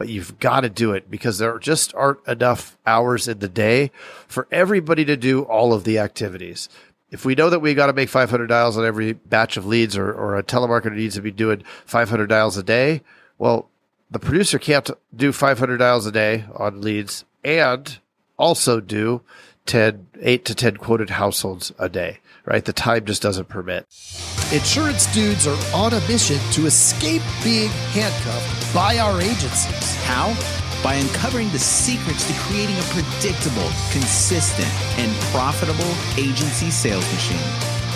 but you've got to do it because there just aren't enough hours in the day for everybody to do all of the activities. If we know that we got to make 500 dials on every batch of leads or, or a telemarketer needs to be doing 500 dials a day, well, the producer can't do 500 dials a day on leads and also do 10, 8 to 10 quoted households a day, right? The time just doesn't permit. Insurance dudes are on a mission to escape being handcuffed by our agencies. How? By uncovering the secrets to creating a predictable, consistent, and profitable agency sales machine.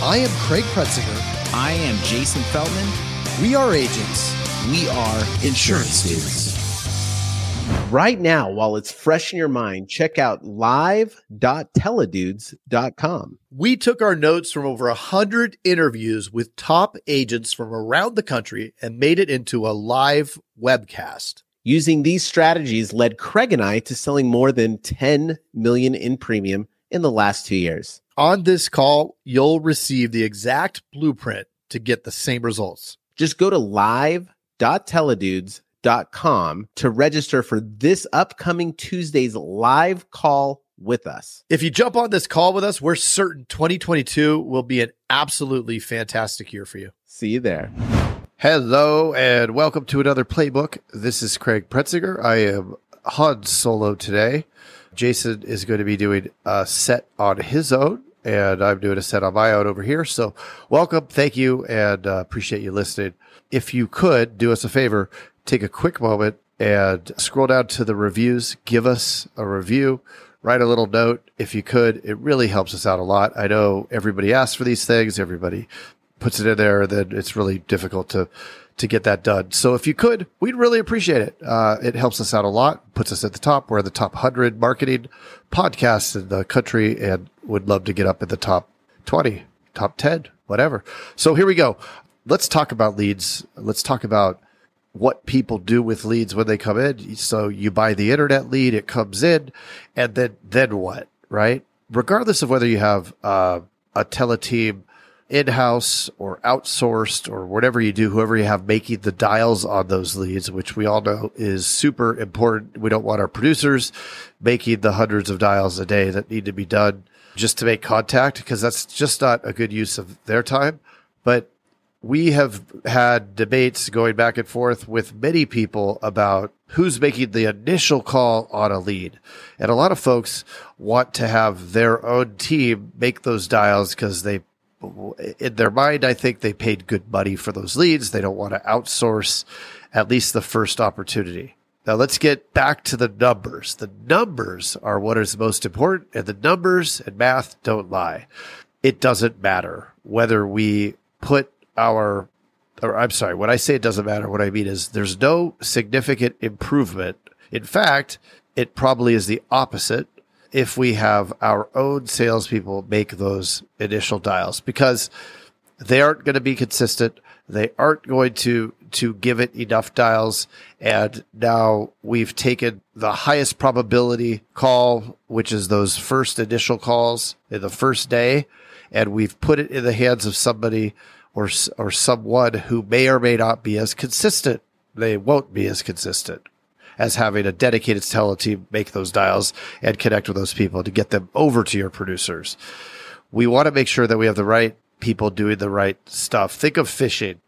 I am Craig Pretzinger. I am Jason Feldman. We are agents. We are insurance dudes. Right now, while it's fresh in your mind, check out live.teledudes.com. We took our notes from over a hundred interviews with top agents from around the country and made it into a live webcast. Using these strategies led Craig and I to selling more than 10 million in premium in the last two years. On this call, you'll receive the exact blueprint to get the same results. Just go to live.teledudes.com to register for this upcoming Tuesday's live call with us. If you jump on this call with us, we're certain 2022 will be an absolutely fantastic year for you. See you there. Hello and welcome to another playbook. This is Craig Pretzinger. I am HUD solo today. Jason is going to be doing a set on his own, and I'm doing a set on my own over here. So, welcome, thank you, and uh, appreciate you listening. If you could do us a favor, take a quick moment and scroll down to the reviews, give us a review, write a little note if you could. It really helps us out a lot. I know everybody asks for these things, everybody puts it in there, then it's really difficult to to get that done. So if you could, we'd really appreciate it. Uh, it helps us out a lot, puts us at the top. We're the top 100 marketing podcasts in the country and would love to get up at the top 20, top 10, whatever. So here we go. Let's talk about leads. Let's talk about what people do with leads when they come in. So you buy the internet lead, it comes in, and then then what, right? Regardless of whether you have uh, a teleteam in-house or outsourced or whatever you do, whoever you have making the dials on those leads, which we all know is super important. We don't want our producers making the hundreds of dials a day that need to be done just to make contact because that's just not a good use of their time. But we have had debates going back and forth with many people about who's making the initial call on a lead. And a lot of folks want to have their own team make those dials because they in their mind, I think they paid good money for those leads. They don't want to outsource at least the first opportunity. Now let's get back to the numbers. The numbers are what is most important and the numbers and math don't lie. It doesn't matter whether we put our, or I'm sorry, when I say it doesn't matter, what I mean is there's no significant improvement. In fact, it probably is the opposite if we have our own salespeople make those initial dials because they aren't going to be consistent. They aren't going to to give it enough dials. And now we've taken the highest probability call, which is those first initial calls in the first day, and we've put it in the hands of somebody or or someone who may or may not be as consistent. They won't be as consistent as having a dedicated tele team make those dials and connect with those people to get them over to your producers. We want to make sure that we have the right people doing the right stuff. Think of fishing,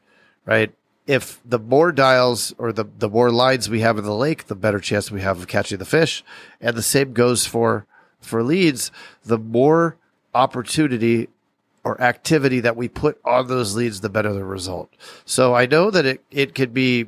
right? If the more dials or the, the more lines we have in the lake, the better chance we have of catching the fish. And the same goes for, for leads. The more opportunity or activity that we put on those leads, the better the result. So I know that it, it could be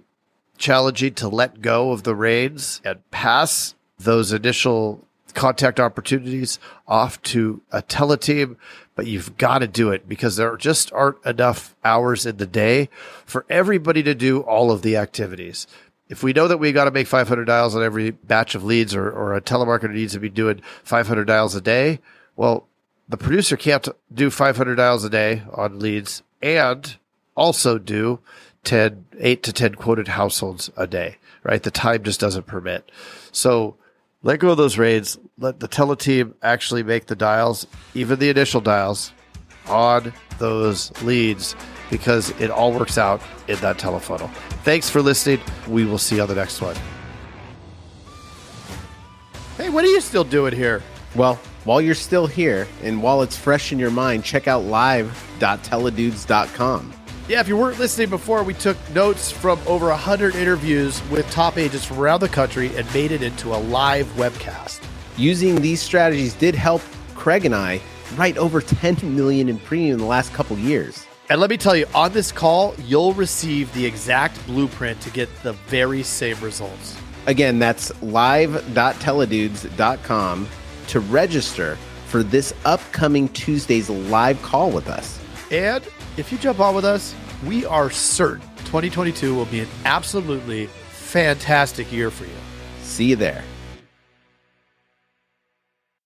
challenging to let go of the reins and pass those initial contact opportunities off to a teleteam, but you've got to do it because there just aren't enough hours in the day for everybody to do all of the activities. If we know that we got to make 500 dials on every batch of leads or, or a telemarketer needs to be doing 500 dials a day, well, the producer can't do 500 dials a day on leads and also do 10, 8 to 10 quoted households a day, right? The time just doesn't permit. So let go of those raids. Let the teleteam actually make the dials, even the initial dials, on those leads because it all works out in that telefunnel. Thanks for listening. We will see you on the next one. Hey, what are you still doing here? Well, while you're still here and while it's fresh in your mind, check out live.teledudes.com. Yeah, if you weren't listening before, we took notes from over 100 interviews with top agents from around the country and made it into a live webcast. Using these strategies did help Craig and I write over 10 million in premium in the last couple years. And let me tell you, on this call, you'll receive the exact blueprint to get the very same results. Again, that's live.teledudes.com to register for this upcoming Tuesday's live call with us. And if you jump on with us, we are certain 2022 will be an absolutely fantastic year for you. See you there.